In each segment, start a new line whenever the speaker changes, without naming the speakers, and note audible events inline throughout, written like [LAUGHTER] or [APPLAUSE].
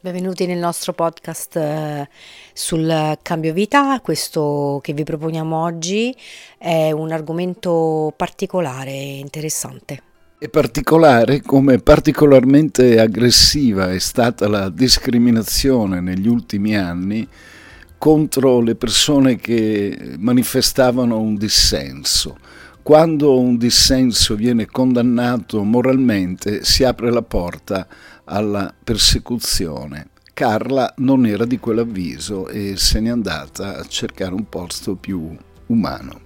Benvenuti nel nostro podcast eh, sul cambio vita. Questo che vi proponiamo oggi è un argomento particolare e interessante.
È particolare come particolarmente aggressiva è stata la discriminazione negli ultimi anni contro le persone che manifestavano un dissenso. Quando un dissenso viene condannato moralmente si apre la porta alla persecuzione. Carla non era di quell'avviso e se n'è andata a cercare un posto più umano.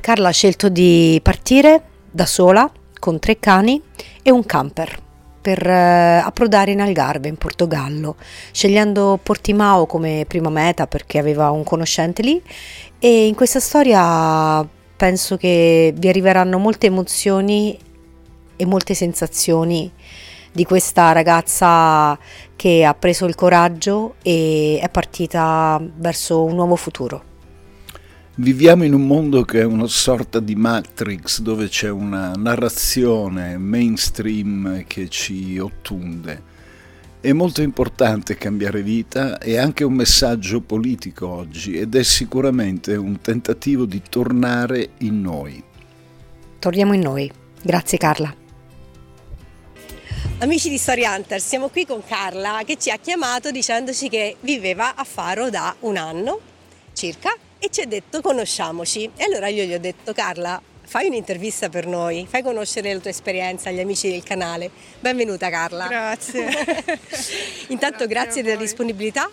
Carla ha scelto di partire da sola con tre cani e un camper per eh, approdare in Algarve, in Portogallo, scegliendo Portimao come prima meta perché aveva un conoscente lì e in questa storia penso che vi arriveranno molte emozioni e molte sensazioni di questa ragazza che ha preso il coraggio e è partita verso un nuovo futuro.
Viviamo in un mondo che è una sorta di Matrix dove c'è una narrazione mainstream che ci ottunde. È molto importante cambiare vita e anche un messaggio politico oggi ed è sicuramente un tentativo di tornare in noi.
Torniamo in noi. Grazie Carla.
Amici di Story Hunter, siamo qui con Carla che ci ha chiamato dicendoci che viveva a Faro da un anno circa e ci ha detto conosciamoci. E allora io gli ho detto Carla, fai un'intervista per noi, fai conoscere la tua esperienza agli amici del canale. Benvenuta Carla.
Grazie. [LAUGHS]
Intanto grazie, grazie della disponibilità,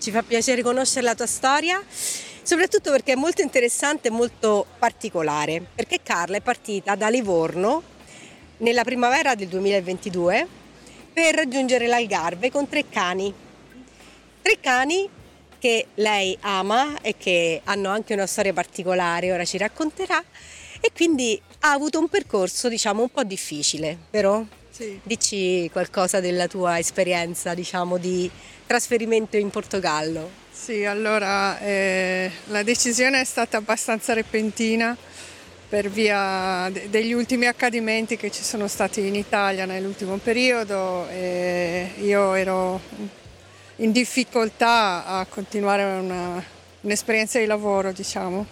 ci fa piacere conoscere la tua storia, soprattutto perché è molto interessante e molto particolare, perché Carla è partita da Livorno nella primavera del 2022 per raggiungere l'Algarve con tre cani. Tre cani che lei ama e che hanno anche una storia particolare, ora ci racconterà, e quindi ha avuto un percorso diciamo un po' difficile, vero?
Sì.
Dici qualcosa della tua esperienza diciamo di trasferimento in Portogallo.
Sì, allora eh, la decisione è stata abbastanza repentina per via degli ultimi accadimenti che ci sono stati in Italia nell'ultimo periodo. io ero in difficoltà a continuare una, un'esperienza di lavoro, diciamo,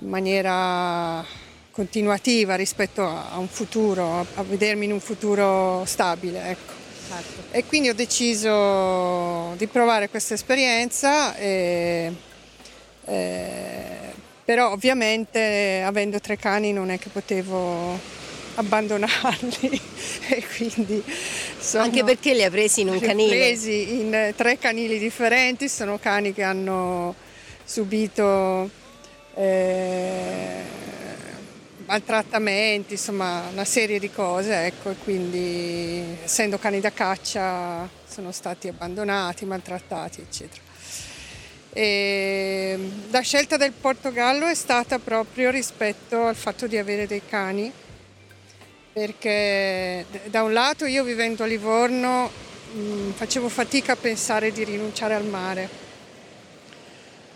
in maniera continuativa rispetto a un futuro, a vedermi in un futuro stabile. Ecco.
Certo.
E quindi ho deciso di provare questa esperienza, e, e, però ovviamente avendo tre cani non è che potevo abbandonarli [LAUGHS] e quindi
anche perché li ha presi in un canile
presi in tre canili differenti sono cani che hanno subito eh, maltrattamenti insomma una serie di cose ecco e quindi essendo cani da caccia sono stati abbandonati maltrattati eccetera. E la scelta del Portogallo è stata proprio rispetto al fatto di avere dei cani perché da un lato io vivendo a Livorno mh, facevo fatica a pensare di rinunciare al mare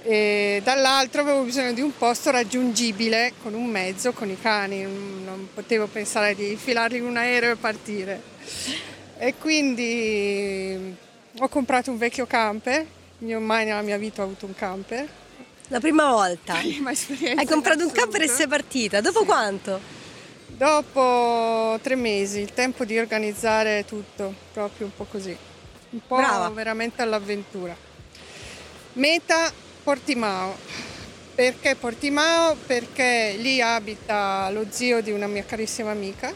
e dall'altro avevo bisogno di un posto raggiungibile con un mezzo, con i cani, non potevo pensare di infilarli in un aereo e partire. E quindi ho comprato un vecchio camper, io mai nella mia vita ho avuto un camper.
La prima volta?
Prima esperienza.
Hai comprato un camper e sei partita, dopo sì. quanto?
Dopo tre mesi, il tempo di organizzare tutto, proprio un po' così, un po'
Brava.
veramente all'avventura. Meta Portimao. Perché Portimao? Perché lì abita lo zio di una mia carissima amica,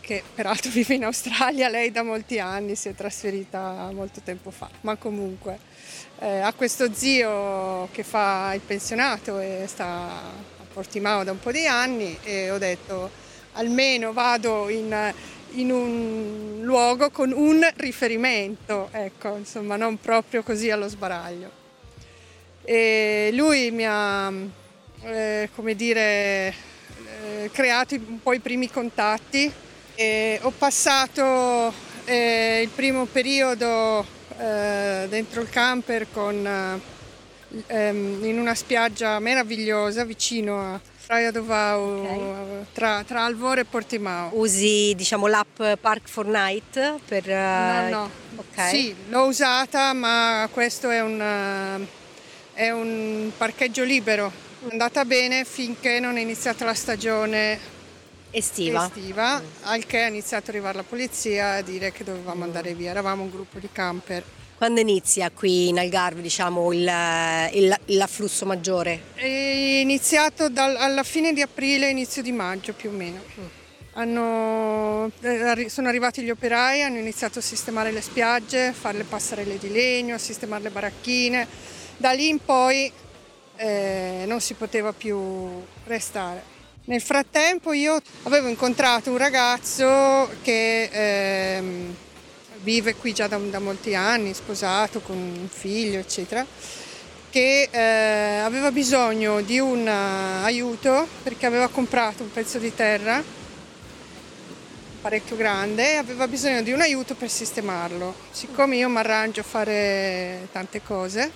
che peraltro [LAUGHS] vive in Australia, lei da molti anni si è trasferita molto tempo fa, ma comunque eh, ha questo zio che fa il pensionato e sta Portimao da un po' di anni e ho detto almeno vado in, in un luogo con un riferimento, ecco, insomma non proprio così allo sbaraglio. E lui mi ha, eh, come dire, eh, creato un po' i primi contatti. E ho passato eh, il primo periodo eh, dentro il camper con, ehm, in una spiaggia meravigliosa vicino a Praia do Vau, okay. tra, tra, Alvore e Portimao.
Usi diciamo, l'app Park for Night per...
No, no. Okay. Sì, l'ho usata ma questo è un, è un parcheggio libero. È andata bene finché non è iniziata la stagione
estiva,
estiva mm. al che è iniziato ad arrivare la polizia a dire che dovevamo andare via. Eravamo un gruppo di camper.
Quando inizia qui in Algarve diciamo, il, il, l'afflusso maggiore?
È iniziato dal, alla fine di aprile, inizio di maggio più o meno. Hanno, eh, sono arrivati gli operai, hanno iniziato a sistemare le spiagge, fare le passerelle di legno, a sistemare le baracchine. Da lì in poi eh, non si poteva più restare. Nel frattempo io avevo incontrato un ragazzo che... Eh, vive qui già da, da molti anni, sposato con un figlio, eccetera, che eh, aveva bisogno di un uh, aiuto perché aveva comprato un pezzo di terra parecchio grande e aveva bisogno di un aiuto per sistemarlo. Siccome io mi arrangio a fare tante cose,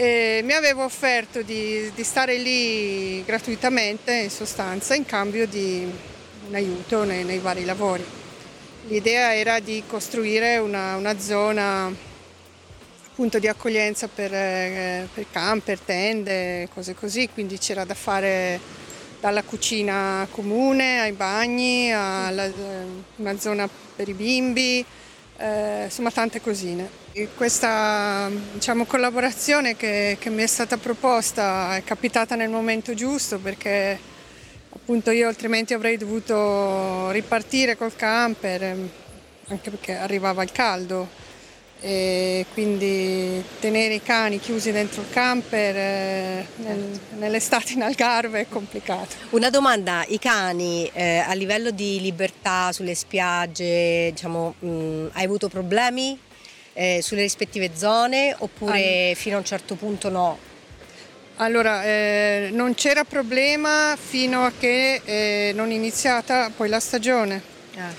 e mi avevo offerto di, di, stare lì gratuitamente in sostanza in cambio di un aiuto nei, nei vari lavori. L'idea era di costruire una, una zona appunto di accoglienza per, eh, per camper, tende, cose così, quindi c'era da fare dalla cucina comune ai bagni, a eh, una zona per i bimbi, eh, insomma tante cosine. Questa diciamo, collaborazione che, che mi è stata proposta è capitata nel momento giusto perché appunto io altrimenti avrei dovuto ripartire col camper, ehm, anche perché arrivava il caldo. E quindi tenere i cani chiusi dentro il camper eh, nel, nell'estate in Algarve è complicato.
Una domanda, i cani eh, a livello di libertà sulle spiagge, diciamo, mh, mm, hai avuto problemi eh, sulle rispettive zone oppure ah. fino a un certo punto no?
Allora, eh, non c'era problema fino a che eh, non è iniziata poi la stagione, ah.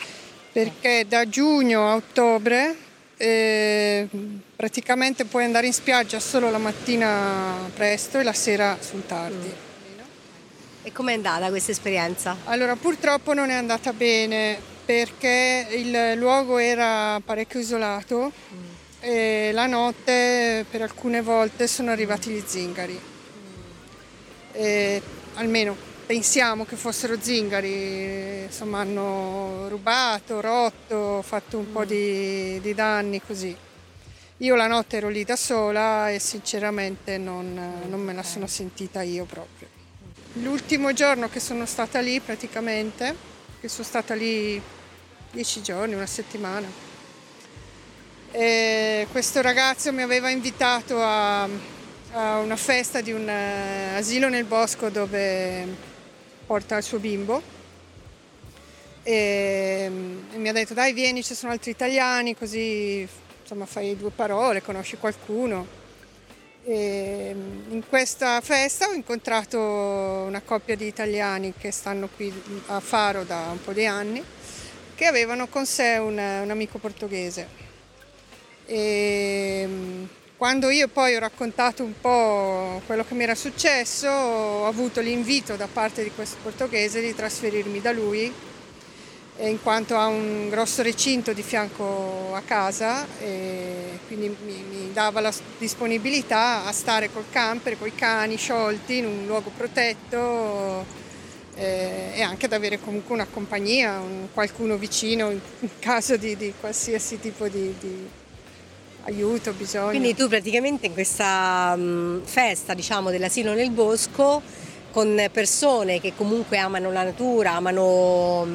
perché da giugno a ottobre eh, praticamente puoi andare in spiaggia solo la mattina presto e la sera sul tardi. Mm.
E com'è andata questa esperienza?
Allora, purtroppo non è andata bene perché il luogo era parecchio isolato mm. E la notte per alcune volte sono arrivati gli zingari eh, almeno pensiamo che fossero zingari, insomma hanno rubato, rotto, fatto un po' di, di danni così. Io la notte ero lì da sola e sinceramente non, non, me la sono sentita io proprio. L'ultimo giorno che sono stata lì praticamente, che sono stata lì dieci giorni, una settimana, e questo ragazzo mi aveva invitato a, a una festa di un uh, asilo nel bosco dove porta il suo bimbo e, mi ha detto dai vieni ci sono altri italiani così insomma fai due parole, conosci qualcuno. E in questa festa ho incontrato una coppia di italiani che stanno qui a Faro da un po' di anni che avevano con sé un, un amico portoghese. E, quando io poi ho raccontato un po' quello che mi era successo, ho avuto l'invito da parte di questo portoghese di trasferirmi da lui, in quanto ha un grosso recinto di fianco a casa quindi mi, mi dava la disponibilità a stare col camper, con i cani sciolti in un luogo protetto eh, e anche ad avere comunque una compagnia, un, qualcuno vicino in, caso di, di qualsiasi tipo di, di aiuto, bisogno.
Quindi tu praticamente in questa um, festa diciamo, dell'asilo nel bosco con persone che comunque amano la natura, amano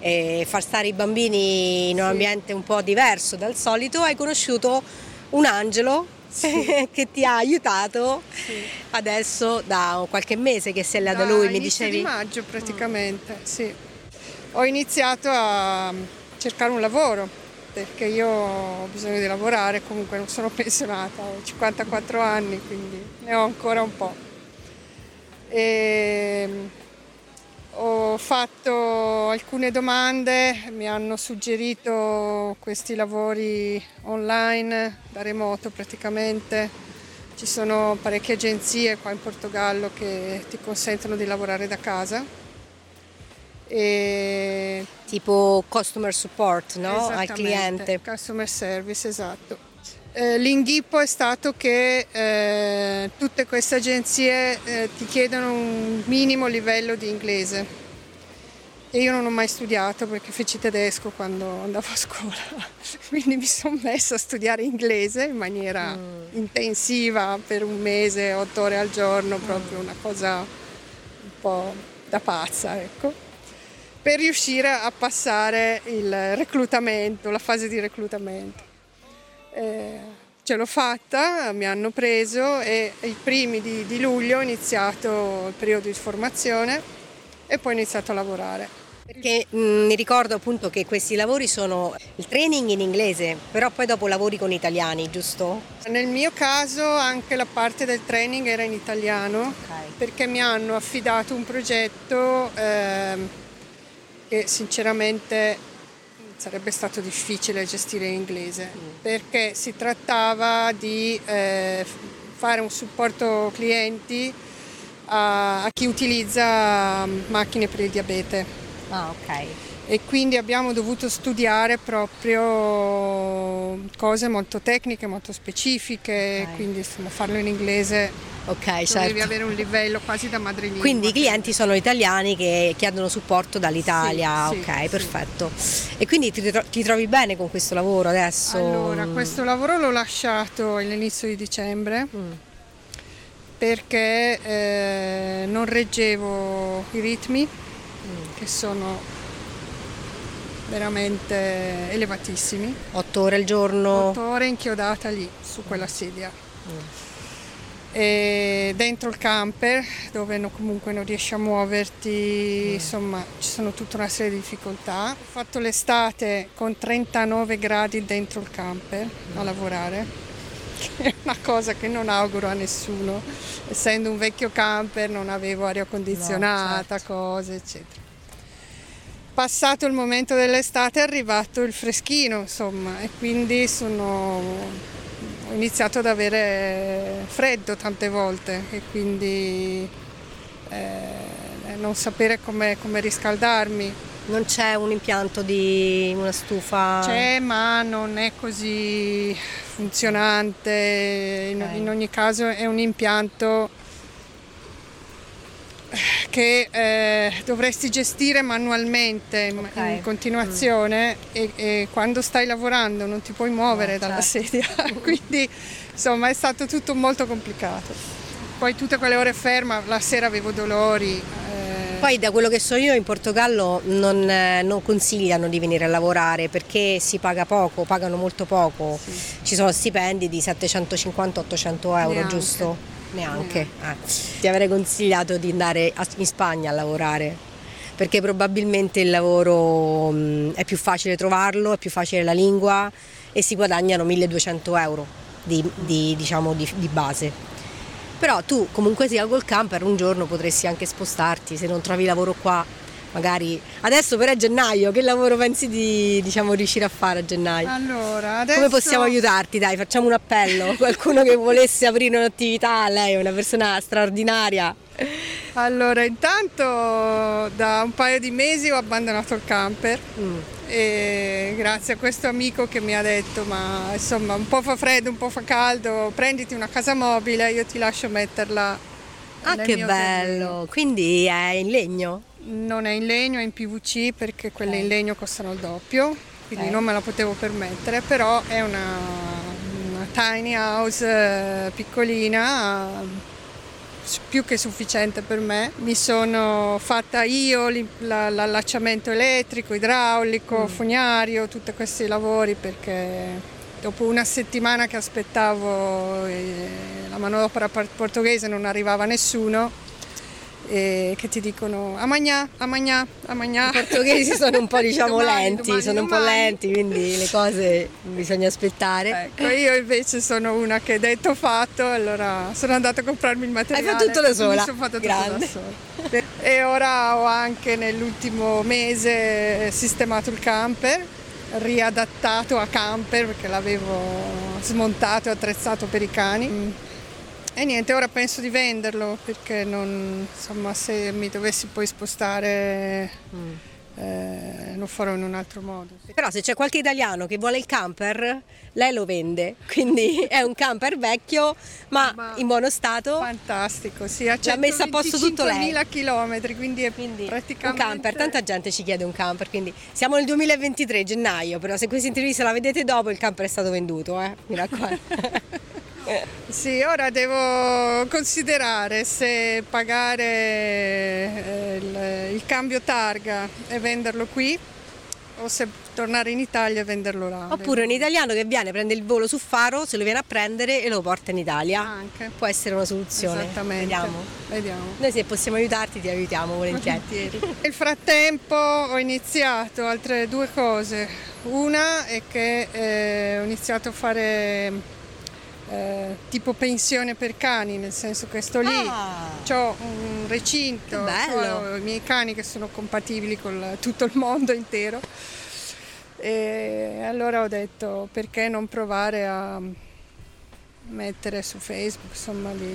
eh, far stare i bambini in un sì. ambiente un po' diverso dal solito, hai conosciuto un angelo sì. [LAUGHS] che ti ha aiutato sì. adesso da qualche mese che sei là da, da lui, mi dicevi?
di maggio praticamente, mm. sì. Ho iniziato a cercare un lavoro perché io ho bisogno di lavorare, comunque non sono [LAUGHS] pensionata, ho 54 anni, quindi ne ho ancora un po'. E ho fatto alcune domande, mi hanno suggerito questi lavori online, da remoto praticamente. Ci sono parecchie agenzie qua in Portogallo che ti consentono di lavorare da casa.
E... Tipo customer support no? al cliente.
Customer service, esatto. Eh, l'inghippo è stato che eh, tutte queste agenzie eh, ti chiedono un minimo livello di inglese e io non ho mai studiato perché feci tedesco quando andavo a scuola, [LAUGHS] quindi mi sono messa a studiare inglese in maniera mm. intensiva per un mese, otto ore al giorno, proprio una cosa un po' da pazza, ecco, per riuscire a passare il reclutamento, la fase di reclutamento. Eh, ce l'ho fatta, mi hanno preso e i primi di, di luglio ho iniziato il periodo di formazione e poi ho iniziato a lavorare.
Perché mh, mm, mi ricordo appunto che questi lavori sono il training in inglese, però poi dopo lavori con italiani, giusto?
Nel mio caso anche la parte del training era in italiano, okay. perché mi hanno affidato un progetto eh, che sinceramente sarebbe stato difficile gestire in inglese mm. perché si trattava di eh, fare un supporto clienti a, a, chi utilizza macchine per il diabete.
Ah, ok.
E quindi abbiamo dovuto studiare proprio cose molto tecniche, molto specifiche, okay. quindi insomma, farlo in inglese
Ok, certo.
Devi avere un livello quasi da madrelingua.
Quindi i clienti sono italiani che chiedono supporto dall'Italia, sì, ok, sì, perfetto. Sì. E quindi ti, ti, trovi bene con questo lavoro adesso?
Allora, questo lavoro l'ho lasciato all'inizio di dicembre mm. perché eh, non reggevo i ritmi mm. che sono veramente elevatissimi.
Otto ore al giorno?
Otto ore inchiodata lì, su quella sedia. Mm e dentro il camper dove no, comunque non riesci a muoverti, insomma ci sono tutta una serie di difficoltà. Ho fatto l'estate con 39 gradi dentro il camper a lavorare, [LAUGHS] che è una cosa che non auguro a nessuno, essendo un vecchio camper non avevo aria condizionata, no, certo. cose eccetera. Passato il momento dell'estate è arrivato il freschino, insomma, e quindi sono ho iniziato ad avere freddo tante volte e quindi eh, non sapere come, come riscaldarmi.
Non c'è un impianto di una stufa?
C'è, ma non è così funzionante. In, okay. in ogni caso è un impianto che eh, dovresti gestire manualmente okay. in continuazione mm. e, e, quando stai lavorando non ti puoi muovere no, dalla certo. sedia, [LAUGHS] quindi insomma è stato tutto molto complicato. Poi tutte quelle ore ferma, la sera avevo dolori.
Eh. Poi da quello che so io in Portogallo non, eh, non, consigliano di venire a lavorare perché si paga poco, pagano molto poco. Sì. Ci sono stipendi di 750-800 euro, Neanche. giusto? Neanche. Eh. Ti avrei consigliato di andare in Spagna a lavorare perché probabilmente il lavoro mh, è più facile trovarlo, è più facile la lingua e si guadagnano 1200 euro di, di, diciamo, di, di base. Però tu comunque sia col camper un giorno potresti anche spostarti se non trovi lavoro qua magari adesso però è gennaio, che lavoro pensi di diciamo, riuscire a fare a gennaio?
Allora, adesso...
Come possiamo aiutarti? Dai, facciamo un appello. [LAUGHS] Qualcuno che volesse aprire un'attività, lei è una persona straordinaria.
Allora, intanto da un paio di mesi ho abbandonato il camper mm. e grazie a questo amico che mi ha detto ma insomma un po' fa freddo, un po' fa caldo, prenditi una casa mobile, io ti lascio metterla.
Ah che bello, terreno. quindi è in legno?
Non è in legno, è in PVC perché quelle in legno costano il doppio, quindi okay. non me la potevo permettere, però è una, una tiny house eh, piccolina, più che sufficiente per me. Mi sono fatta io l'allacciamento elettrico, idraulico, mm. fognario, tutti questi lavori perché dopo una settimana che aspettavo eh, la manodopera portoghese non arrivava nessuno e che ti dicono a magnà, a magnà, a magnà.
I portoghesi sono un po' [LAUGHS] diciamo
Domani,
lenti,
domani,
sono un po'
domani.
lenti, quindi le [LAUGHS] cose bisogna aspettare.
Ecco, io invece sono una che detto fatto, allora sono andata a comprarmi il materiale.
fatto tutto da sola.
Mi sono fatto tutto
Grande.
da sola. E ora ho anche nell'ultimo mese sistemato il camper, riadattato a camper perché l'avevo smontato e attrezzato per i cani. Mm. E niente, ora penso di venderlo perché non, insomma, se mi dovessi poi spostare eh, lo farò in un altro modo.
Però se c'è qualche italiano che vuole il camper, lei lo vende, quindi [LAUGHS] è un camper vecchio ma,
Ma-
in buono stato.
Fantastico, sì, ha
L'ha messo a posto tutto lei.
125.000 chilometri, quindi è
Quindi
praticamente...
un camper, tanta gente ci chiede un camper, quindi siamo nel 2023, gennaio, però se questa intervista la vedete dopo il camper è stato venduto, eh? mi raccomando. [LAUGHS] [LAUGHS]
Sì, ora devo considerare se pagare eh, il, il cambio targa e venderlo qui o se tornare in Italia e venderlo là.
Oppure un italiano che viene, prende il volo su Faro, se lo viene a prendere e lo porta in Italia.
Anche.
Può essere una soluzione.
Esattamente.
Vediamo.
Vediamo.
Noi se possiamo aiutarti ti aiutiamo volentieri.
Volentieri. Nel frattempo ho iniziato altre due cose. Una è che eh, ho iniziato a fare eh, tipo pensione per cani, nel senso che sto lì,
Ah.
ho un recinto, ho i miei cani che sono compatibili con tutto il mondo intero. E allora ho detto perché non provare a mettere su Facebook, insomma, di-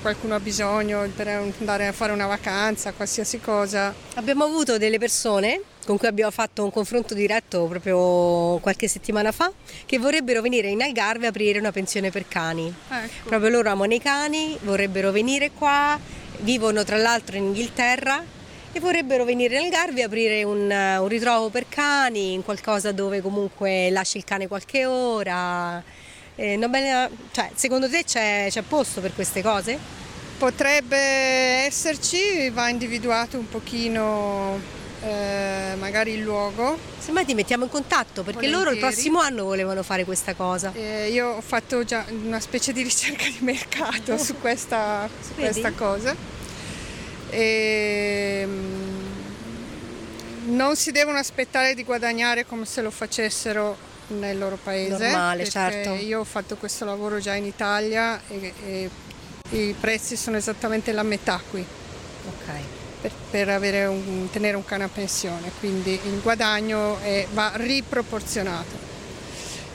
qualcuno ha bisogno per andare a fare una vacanza, qualsiasi cosa.
Abbiamo avuto delle persone con cui abbiamo fatto un confronto diretto proprio qualche settimana fa che vorrebbero venire in Algarve a aprire una pensione per cani.
Ecco.
Proprio loro amano i cani, vorrebbero venire qua, vivono tra l'altro in Inghilterra e vorrebbero venire in Algarve e aprire un, un ritrovo per cani, in qualcosa dove comunque lasci il cane qualche ora. Eh, bella- cioè, secondo te c'è, c'è posto per queste cose?
Potrebbe esserci, va individuato un pochino eh, magari il luogo.
Semmai ti mettiamo in contatto perché loro il
Volentieri.
prossimo anno volevano fare questa cosa.
Eh, io ho fatto già una specie di ricerca di mercato su questa, su questa cosa. E, mm, non si devono aspettare di guadagnare come se lo facessero nel loro paese.
Normale, certo.
Io ho fatto questo lavoro già in Italia e, e i prezzi sono esattamente la metà qui
Ok.
per, per un- tenere un cane a pensione, quindi il guadagno è- va riproporzionato.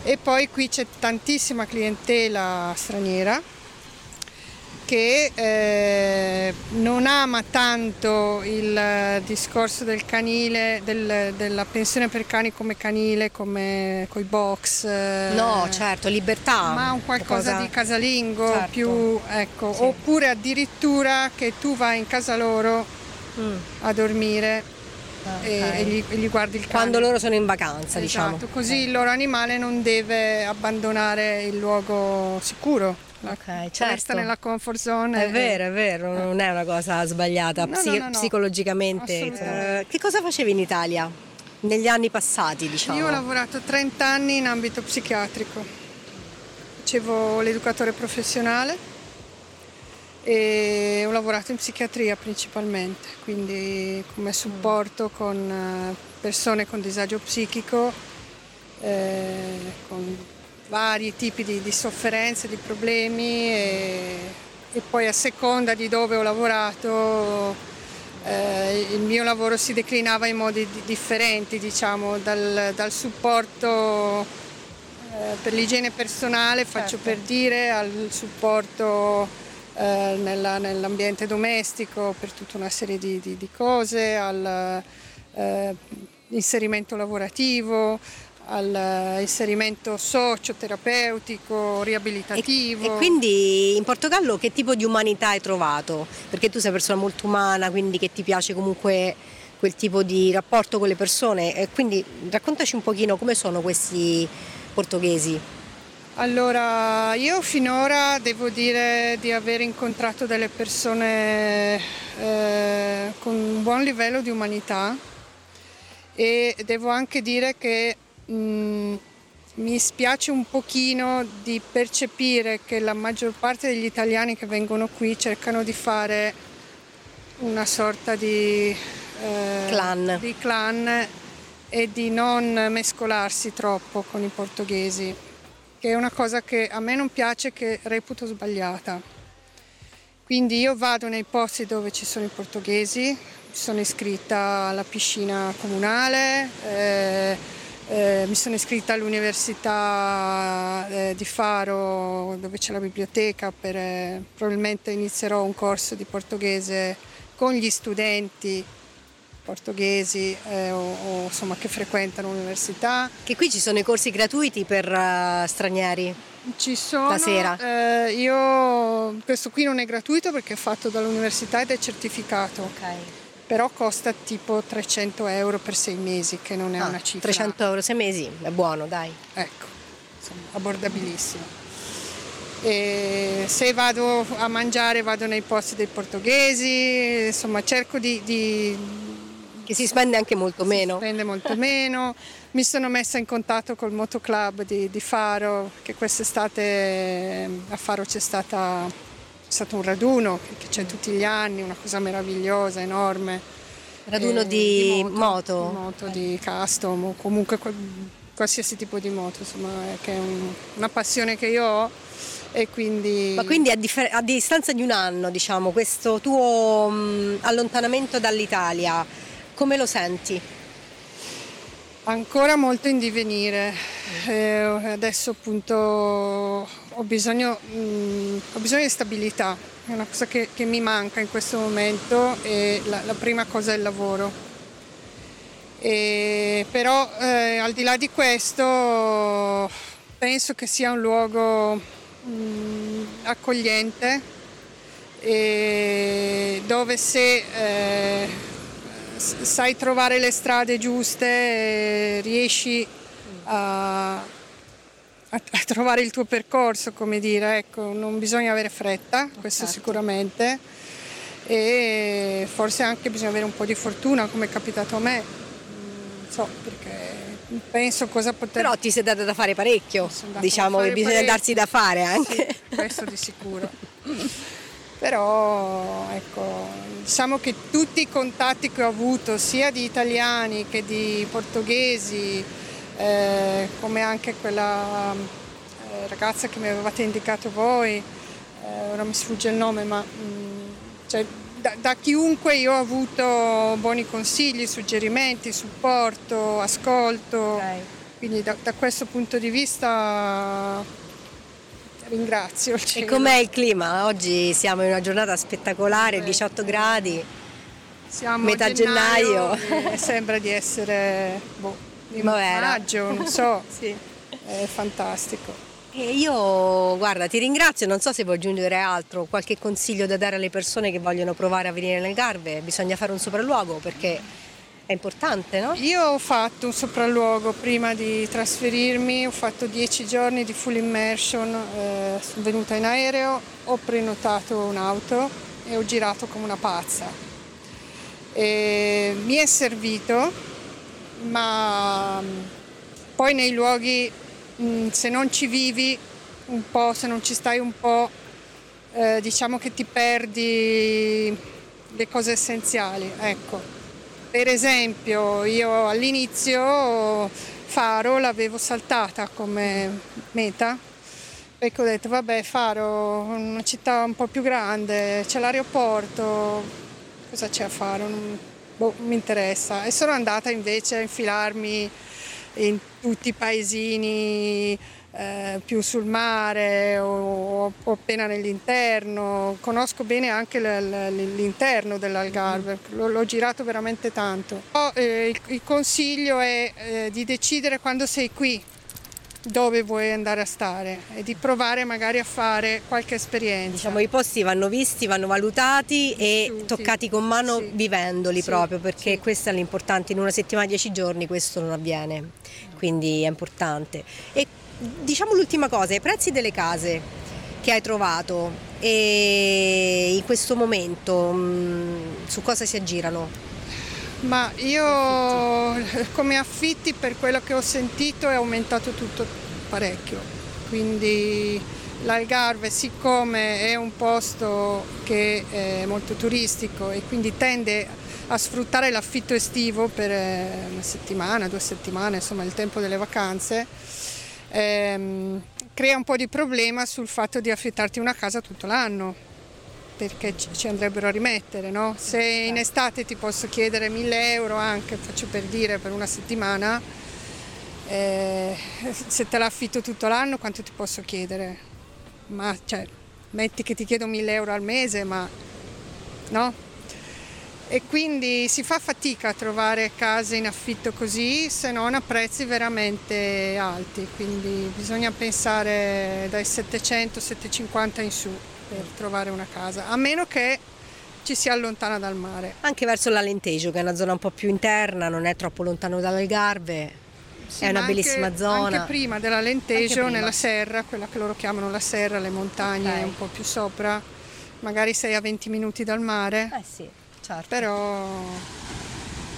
E poi qui c'è tantissima clientela straniera che eh, non ama tanto il eh, discorso del canile, del- della pensione per cani come canile, come coi box. eh,
No, certo, libertà.
ma un qualcosa
Cosa-
di casalingo
Certo.
più ecco,
Sì.
oppure addirittura che tu vai in casa loro
Mm,
a dormire e,
ok.
e gli, e gli guardi il cane.
Quando loro sono in vacanza,
esatto,
diciamo.
così il loro animale non deve abbandonare il luogo sicuro.
Ok,
Resta
certo.
nella comfort zone.
È vero, è vero, non è una cosa sbagliata
No,
psi-
no, no,
psicologicamente.
Assolutamente.
Eh, che cosa facevi in Italia? Negli anni passati, diciamo.
Io ho lavorato 30 anni in ambito psichiatrico. Facevo l'educatore professionale e ho lavorato in psichiatria principalmente, quindi come supporto con eh, persone con disagio psichico, eh, con vari tipi di, di sofferenze, di problemi e, e poi a seconda di dove ho lavorato eh, il mio lavoro si declinava in modi di- differenti, diciamo, dal, dal supporto eh, per l'igiene personale, faccio per dire, al supporto eh, nella- nell'ambiente domestico per tutta una serie di, di- di cose, al eh, lavorativo, al eh, inserimento socioterapeutico,
E,
riabilitativo.
e quindi in Portogallo che tipo di umanità hai trovato? Perché tu sei una persona molto umana, quindi che ti piace comunque quel tipo di rapporto con le persone. E quindi raccontaci un pochino come sono questi portoghesi.
Allora, io finora devo dire di aver incontrato delle persone eh, con un buon livello di umanità e devo anche dire che mh, mi spiace un pochino di percepire che la maggior parte degli italiani che vengono qui cercano di fare una sorta di,
eh, clan.
di clan e di non mescolarsi troppo con i portoghesi, che è una cosa che a me non piace, che reputo sbagliata. Quindi io vado nei posti dove ci sono i portoghesi, sono iscritta alla piscina comunale, eh, eh, mi sono iscritta all'Università eh, di Faro dove c'è la biblioteca, per, eh, probabilmente inizierò un corso di portoghese con gli studenti portoghesi eh, o, o, insomma, che frequentano l'università.
Che qui ci sono i corsi gratuiti per uh, stranieri?
Ci sono.
La sera?
Eh, io, questo qui non è gratuito perché è fatto dall'università ed è certificato.
Ok.
Però costa tipo 300 euro per sei mesi, che non è ah, una cifra.
300 euro sei mesi, è buono, dai.
Ecco, insomma, abbordabilissimo. E se vado a mangiare vado nei posti dei portoghesi, insomma cerco di, di
che si spende anche molto
si
meno.
Si spende [LAUGHS] molto meno. Mi sono messa in contatto col motoclub di, di Faro, che quest'estate eh, a Faro c'è, stata, stato un raduno che c'è tutti gli anni, una cosa meravigliosa, enorme.
Raduno eh, di,
di, moto,
moto?
Di moto, di custom o comunque qualsiasi tipo di moto, insomma, che è un, una passione che io ho. E quindi...
Ma quindi a, differ- a distanza di un anno, diciamo, questo tuo mh, allontanamento dall'Italia, come lo senti?
Ancora molto in divenire. Eh, adesso appunto ho bisogno, mh, mm, ho bisogno, di stabilità, è una cosa che, che, mi manca in questo momento e la, la prima cosa è il lavoro. E, però eh, al di là di questo penso che sia un luogo mh, mm, accogliente dove se eh, sai trovare le strade giuste, riesci a, a, a, trovare il tuo percorso, come dire, ecco, non bisogna avere fretta, questo certo. sicuramente, e forse anche bisogna avere un po' di fortuna, come è capitato a me, non so, perché penso cosa poter...
Però ti sei data da fare parecchio, diciamo che bisogna parecchio. darsi da fare anche.
Sì, questo di sicuro. [LAUGHS] Però ecco, diciamo che tutti i contatti che ho avuto, sia di italiani che di portoghesi, eh, come anche quella eh, ragazza che mi avevate indicato voi, eh, ora mi sfugge il nome, ma mh, mm, cioè, da, da, chiunque io ho avuto buoni consigli, suggerimenti, supporto, ascolto. Okay. Quindi da, da questo punto di vista ringrazio.
E com'è il clima? Oggi siamo in una giornata spettacolare, 18 gradi,
siamo
metà gennaio.
gennaio sembra di essere boh, in maggio, non so, [LAUGHS] sì. è fantastico.
E io, guarda, ti ringrazio, non so se vuoi aggiungere altro, qualche consiglio da dare alle persone che vogliono provare a venire nel Garve, bisogna fare un sopralluogo perché è importante, no?
Io ho fatto un sopralluogo prima di trasferirmi, ho fatto dieci giorni di full immersion, eh, sono venuta in aereo, ho prenotato un'auto e ho girato come una pazza. E mi è servito, ma mm, poi nei luoghi, mm, se non ci vivi un po', se non ci stai un po', eh, diciamo che ti perdi le cose essenziali, ecco. Per esempio io all'inizio Faro l'avevo saltata come meta perché ho detto vabbè Faro una città un po' più grande, c'è l'aeroporto, cosa c'è a Faro? Non, boh, mi interessa. E sono andata invece a infilarmi in tutti i paesini eh, più sul mare o, o, appena nell'interno, conosco bene anche l'interno dell'Algarve, l'ho, l'ho girato veramente tanto. Oh, eh, il, consiglio è eh, di decidere quando sei qui dove vuoi andare a stare e di provare magari a fare qualche esperienza.
Diciamo i posti vanno visti, vanno valutati e Tutti. toccati con mano sì. vivendoli sì. proprio perché sì. questo è l'importante, in una settimana, dieci giorni questo non avviene, quindi è importante. E diciamo l'ultima cosa, i prezzi delle case che hai trovato e in questo momento mm, su cosa si aggirano?
Ma io [LAUGHS] come affitti per quello che ho sentito è aumentato tutto parecchio, quindi l'Algarve siccome è un posto che è molto turistico e quindi tende a sfruttare l'affitto estivo per eh, una settimana, due settimane, insomma il tempo delle vacanze, ehm, crea un po' di problema sul fatto di affittarti una casa tutto l'anno perché ci andrebbero a rimettere, no? Se in estate ti posso chiedere 1000 euro anche, faccio per dire, per una settimana, eh, se te l'affitto tutto l'anno quanto ti posso chiedere? Ma cioè, metti che ti chiedo 1000 euro al mese, ma no? E quindi si fa fatica a trovare case in affitto così se non a prezzi veramente alti, quindi bisogna pensare dai 700-750 in su per trovare una casa, a meno che ci si allontana dal mare.
Anche verso l'Alentejo, che è una zona un po' più interna, non è troppo lontano dall'Algarve.
Sì,
è una
anche-
bellissima zona.
Anche prima dell'Alentejo,
prima.
nella serra, quella che loro chiamano la serra, le montagne
Ok.
un po' più sopra, magari sei a 20 minuti dal mare,
Eh sì, certo.
però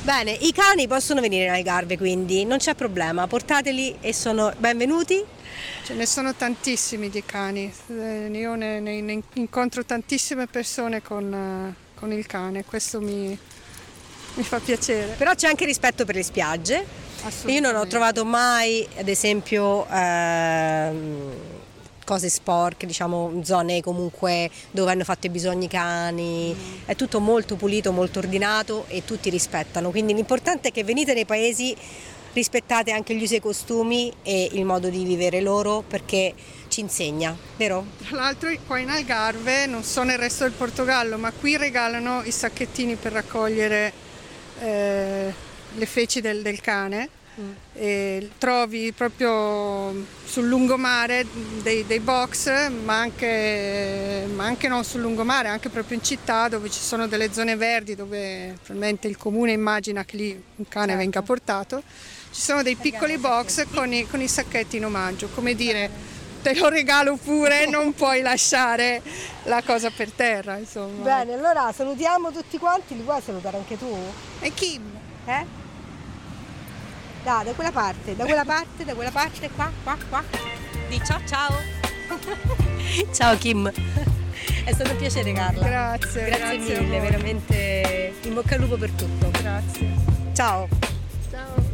Bene, i cani possono venire in Algarve quindi, non c'è problema, portateli e sono benvenuti.
Ce ne sono tantissimi di cani. Eh, Io ne, ne- ne incontro tantissime persone con, eh, con il cane, questo mi, mi fa piacere.
Però c'è anche rispetto per le spiagge. Io non ho trovato mai, ad esempio, ehm, cose sporche, diciamo zone comunque dove hanno fatto i bisogni i cani. È tutto molto pulito, molto ordinato e tutti rispettano. Quindi l'importante è che venite nei paesi, rispettate anche gli usi e i costumi e il modo di vivere loro perché ci insegna, vero?
Tra l'altro qua in Algarve, non so nel resto del Portogallo, ma qui regalano i sacchettini per raccogliere eh, le feci del, del cane. E trovi proprio sul lungomare dei, dei box, ma anche, ma anche non sul lungomare, anche proprio in città dove ci sono delle zone verdi dove probabilmente il comune immagina che lì un cane venga portato. Ci sono dei piccoli box con i, con i sacchetti in omaggio, come dire te lo regalo pure, non puoi lasciare la cosa per terra, insomma.
Bene, allora salutiamo tutti quanti, li vuoi salutare anche tu?
E Kim?
Eh? Da, da quella parte, da quella parte, da quella parte, qua, qua, qua. Di ciao ciao. [LAUGHS] ciao Kim. È stato un piacere Carla.
Grazie,
Grazie,
grazie
mille, veramente in bocca al lupo per tutto.
Grazie. Ciao.